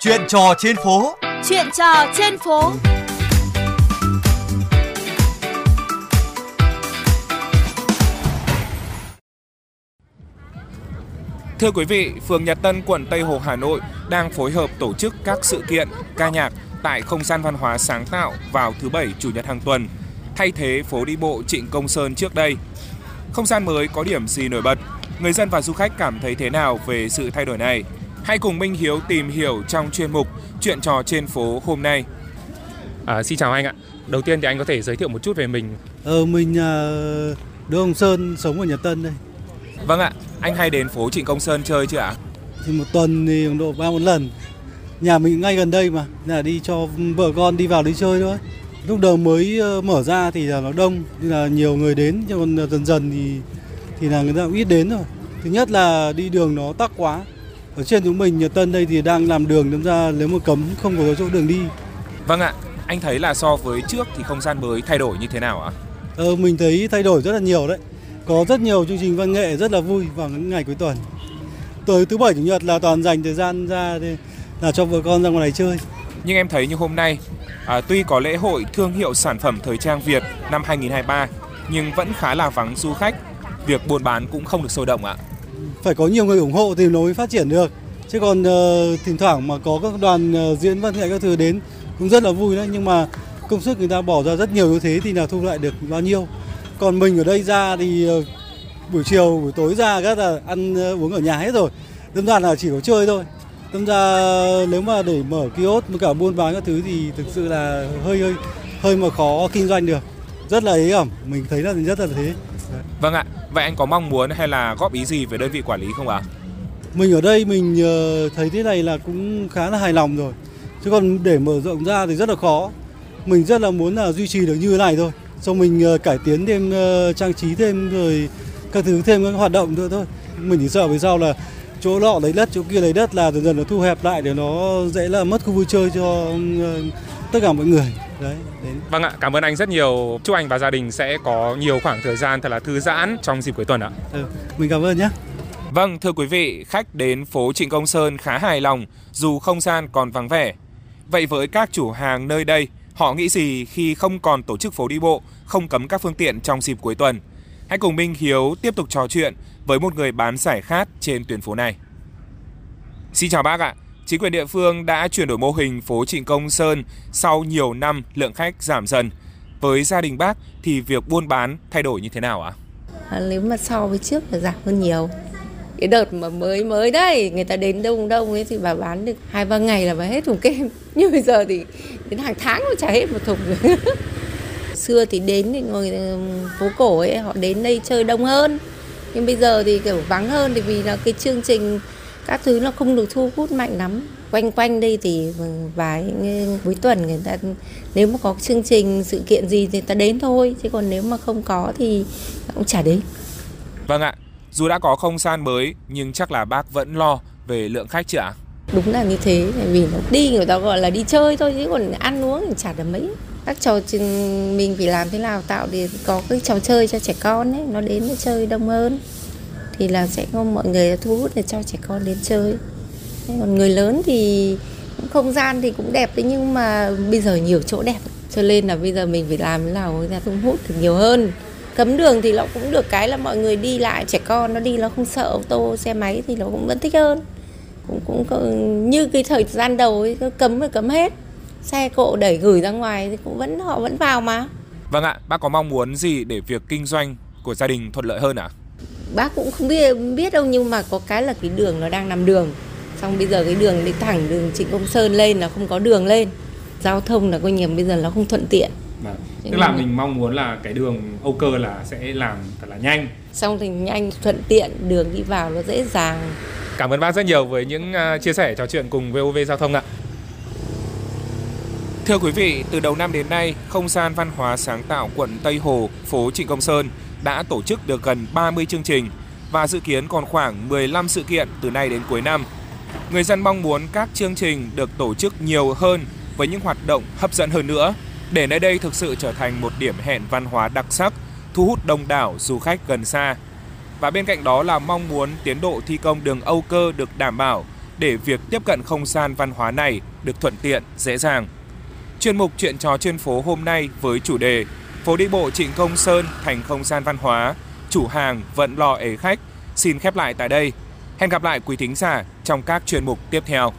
Chuyện trò trên phố. Chuyện trò trên phố. Thưa quý vị, phường Nhật Tân, quận Tây Hồ, Hà Nội đang phối hợp tổ chức các sự kiện ca nhạc tại không gian văn hóa sáng tạo vào thứ Bảy, Chủ nhật hàng tuần, thay thế phố đi bộ Trịnh Công Sơn trước đây. Không gian mới có điểm gì nổi bật? Người dân và du khách cảm thấy thế nào về sự thay đổi này? Hãy cùng Minh Hiếu tìm hiểu trong chuyên mục Chuyện trò trên phố hôm nay. À, xin chào anh ạ. Đầu tiên thì anh có thể giới thiệu một chút về mình. Ờ, mình uh, Đỗ Hồng Sơn sống ở Nhật Tân đây. Vâng ạ, anh hay đến phố Trịnh Công Sơn chơi chưa ạ? Thì một tuần thì độ ba một lần. Nhà mình ngay gần đây mà, là đi cho vợ con đi vào đi chơi thôi. Lúc đầu mới ờ, mở ra thì là nó đông, nên là nhiều người đến, nhưng còn dần dần thì thì là người ta cũng ít đến rồi. Thứ nhất là đi đường nó tắc quá. Ở trên chúng mình Nhật Tân đây thì đang làm đường nên ra nếu mà cấm không có chỗ đường đi. Vâng ạ, anh thấy là so với trước thì không gian mới thay đổi như thế nào ạ? Ờ, mình thấy thay đổi rất là nhiều đấy. Có rất nhiều chương trình văn nghệ rất là vui vào những ngày cuối tuần. Tới thứ bảy chủ nhật là toàn dành thời gian ra để là cho vợ con ra ngoài này chơi. Nhưng em thấy như hôm nay, à, tuy có lễ hội thương hiệu sản phẩm thời trang Việt năm 2023 nhưng vẫn khá là vắng du khách. Việc buôn bán cũng không được sôi động ạ. Phải có nhiều người ủng hộ thì nó mới phát triển được. Chứ còn uh, thỉnh thoảng mà có các đoàn uh, diễn văn nghệ các thứ đến cũng rất là vui đấy nhưng mà công sức người ta bỏ ra rất nhiều như thế thì là thu lại được bao nhiêu. Còn mình ở đây ra thì uh, buổi chiều buổi tối ra các là ăn uh, uống ở nhà hết rồi. đơn ra là chỉ có chơi thôi. tâm ra nếu mà để mở kiosk với cả buôn bán các thứ thì thực sự là hơi hơi hơi mà khó kinh doanh được. Rất là ấy ẩm, mình thấy là rất là thế. Đấy. Vâng ạ, vậy anh có mong muốn hay là góp ý gì về đơn vị quản lý không ạ? Mình ở đây mình ờ, thấy thế này là cũng khá là hài lòng rồi. Chứ còn để mở rộng ra thì rất là khó. Mình rất là muốn là duy trì được như thế này thôi. Xong mình ờ, cải tiến thêm ờ, trang trí thêm rồi các thứ thêm các hoạt động nữa thôi. Mình chỉ sợ về sau là chỗ nọ lấy đất, chỗ kia lấy đất là dần dần nó thu hẹp lại để nó dễ là mất khu vui chơi cho tất cả mọi người. Đấy, đến. Vâng ạ, cảm ơn anh rất nhiều. Chúc anh và gia đình sẽ có nhiều khoảng thời gian thật là thư giãn trong dịp cuối tuần ạ. Ừ, mình cảm ơn nhé. Vâng, thưa quý vị, khách đến phố Trịnh Công Sơn khá hài lòng dù không gian còn vắng vẻ. Vậy với các chủ hàng nơi đây, họ nghĩ gì khi không còn tổ chức phố đi bộ, không cấm các phương tiện trong dịp cuối tuần? Hãy cùng Minh Hiếu tiếp tục trò chuyện với một người bán giải khát trên tuyến phố này. Xin chào bác ạ. Chính quyền địa phương đã chuyển đổi mô hình phố Trịnh Công Sơn sau nhiều năm lượng khách giảm dần. Với gia đình bác thì việc buôn bán thay đổi như thế nào ạ? À, nếu mà so với trước là giảm hơn nhiều. Cái đợt mà mới mới đây người ta đến đông đông ấy thì bà bán được hai ba ngày là bà hết thùng kem. Nhưng bây giờ thì đến hàng tháng mà chả hết một thùng rồi. Xưa thì đến thì người phố cổ ấy họ đến đây chơi đông hơn. Nhưng bây giờ thì kiểu vắng hơn thì vì là cái chương trình các thứ nó không được thu hút mạnh lắm. Quanh quanh đây thì vài cuối tuần người ta nếu mà có chương trình sự kiện gì thì ta đến thôi. Chứ còn nếu mà không có thì cũng chả đến. Vâng ạ, dù đã có không gian mới nhưng chắc là bác vẫn lo về lượng khách chứ ạ? đúng là như thế tại vì nó đi người ta gọi là đi chơi thôi chứ còn ăn uống thì chả được mấy. Các trò mình phải làm thế nào tạo để có cái trò chơi cho trẻ con ấy nó đến nó chơi đông hơn thì là sẽ có mọi người thu hút để cho trẻ con đến chơi. Còn người lớn thì không gian thì cũng đẹp đấy nhưng mà bây giờ nhiều chỗ đẹp. Cho nên là bây giờ mình phải làm thế nào ra thu hút được nhiều hơn. Cấm đường thì nó cũng được cái là mọi người đi lại trẻ con nó đi nó không sợ ô tô xe máy thì nó cũng vẫn thích hơn. Cũng cũng như cái thời gian đầu ấy cấm rồi cấm hết. Xe cộ đẩy gửi ra ngoài thì cũng vẫn họ vẫn vào mà. Vâng ạ, bác có mong muốn gì để việc kinh doanh của gia đình thuận lợi hơn ạ? Bác cũng không biết biết đâu nhưng mà có cái là cái đường nó đang nằm đường xong bây giờ cái đường đi thẳng đường Trịnh Công Sơn lên là không có đường lên giao thông là coi nhiều bây giờ nó không thuận tiện Vâng. Tức là mình mong muốn là cái đường Âu Cơ là sẽ làm thật là nhanh. xong thì nhanh thuận tiện đường đi vào nó dễ dàng Cảm ơn bác rất nhiều với những uh, chia sẻ trò chuyện cùng VOV Giao thông ạ. Thưa quý vị, từ đầu năm đến nay, không gian văn hóa sáng tạo quận Tây Hồ, phố Trịnh Công Sơn đã tổ chức được gần 30 chương trình và dự kiến còn khoảng 15 sự kiện từ nay đến cuối năm. Người dân mong muốn các chương trình được tổ chức nhiều hơn với những hoạt động hấp dẫn hơn nữa để nơi đây thực sự trở thành một điểm hẹn văn hóa đặc sắc, thu hút đông đảo du khách gần xa. Và bên cạnh đó là mong muốn tiến độ thi công đường Âu Cơ được đảm bảo để việc tiếp cận không gian văn hóa này được thuận tiện, dễ dàng. Chuyên mục Chuyện trò trên phố hôm nay với chủ đề Phố đi bộ Trịnh Công Sơn thành không gian văn hóa, chủ hàng vẫn lo ế khách xin khép lại tại đây. Hẹn gặp lại quý thính giả trong các chuyên mục tiếp theo.